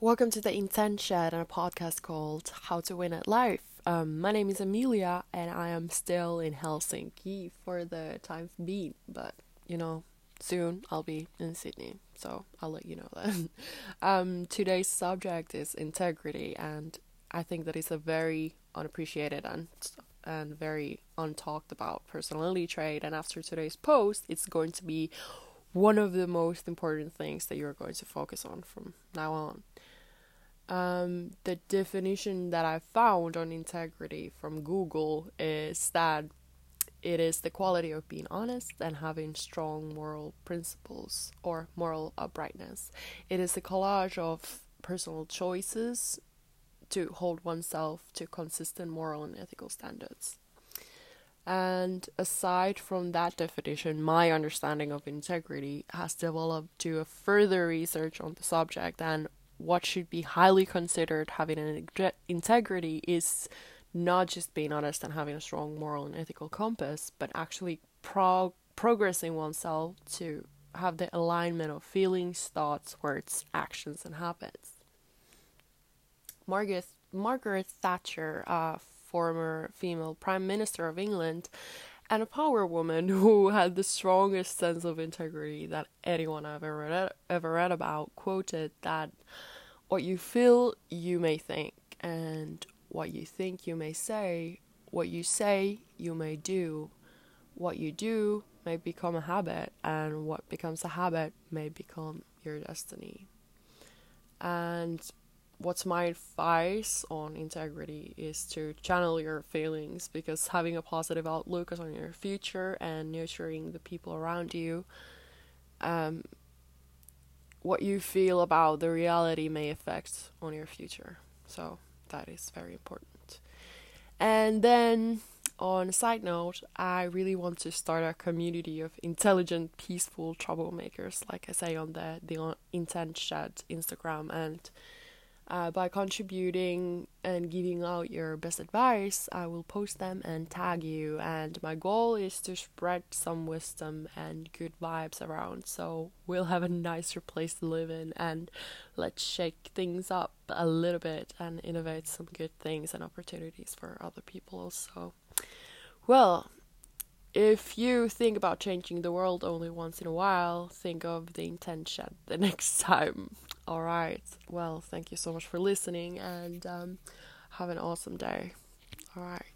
Welcome to the Intent Shed and a podcast called How to Win at Life. Um, my name is Amelia and I am still in Helsinki for the time being, but you know, soon I'll be in Sydney, so I'll let you know that. um, today's subject is integrity, and I think that is a very unappreciated and and very untalked about personality trait. And after today's post, it's going to be one of the most important things that you're going to focus on from now on um, the definition that I found on integrity from Google is that it is the quality of being honest and having strong moral principles or moral uprightness. It is a collage of personal choices to hold oneself to consistent moral and ethical standards. And aside from that definition, my understanding of integrity has developed to a further research on the subject and what should be highly considered having an integrity is not just being honest and having a strong moral and ethical compass, but actually pro- progressing oneself to have the alignment of feelings, thoughts, words, actions, and habits. Margaret, Margaret Thatcher, a former female Prime Minister of England, and a power woman who had the strongest sense of integrity that anyone I've ever read, ever read about, quoted that what you feel, you may think, and what you think, you may say, what you say, you may do, what you do may become a habit, and what becomes a habit may become your destiny. And what's my advice on integrity is to channel your feelings because having a positive outlook on your future and nurturing the people around you um, what you feel about the reality may affect on your future. So that is very important. And then on a side note, I really want to start a community of intelligent, peaceful troublemakers, like I say on the the Intent Shed Instagram and uh, by contributing and giving out your best advice, I will post them and tag you. And my goal is to spread some wisdom and good vibes around so we'll have a nicer place to live in. And let's shake things up a little bit and innovate some good things and opportunities for other people also. Well, if you think about changing the world only once in a while, think of the intention the next time. All right. Well, thank you so much for listening and um, have an awesome day. All right.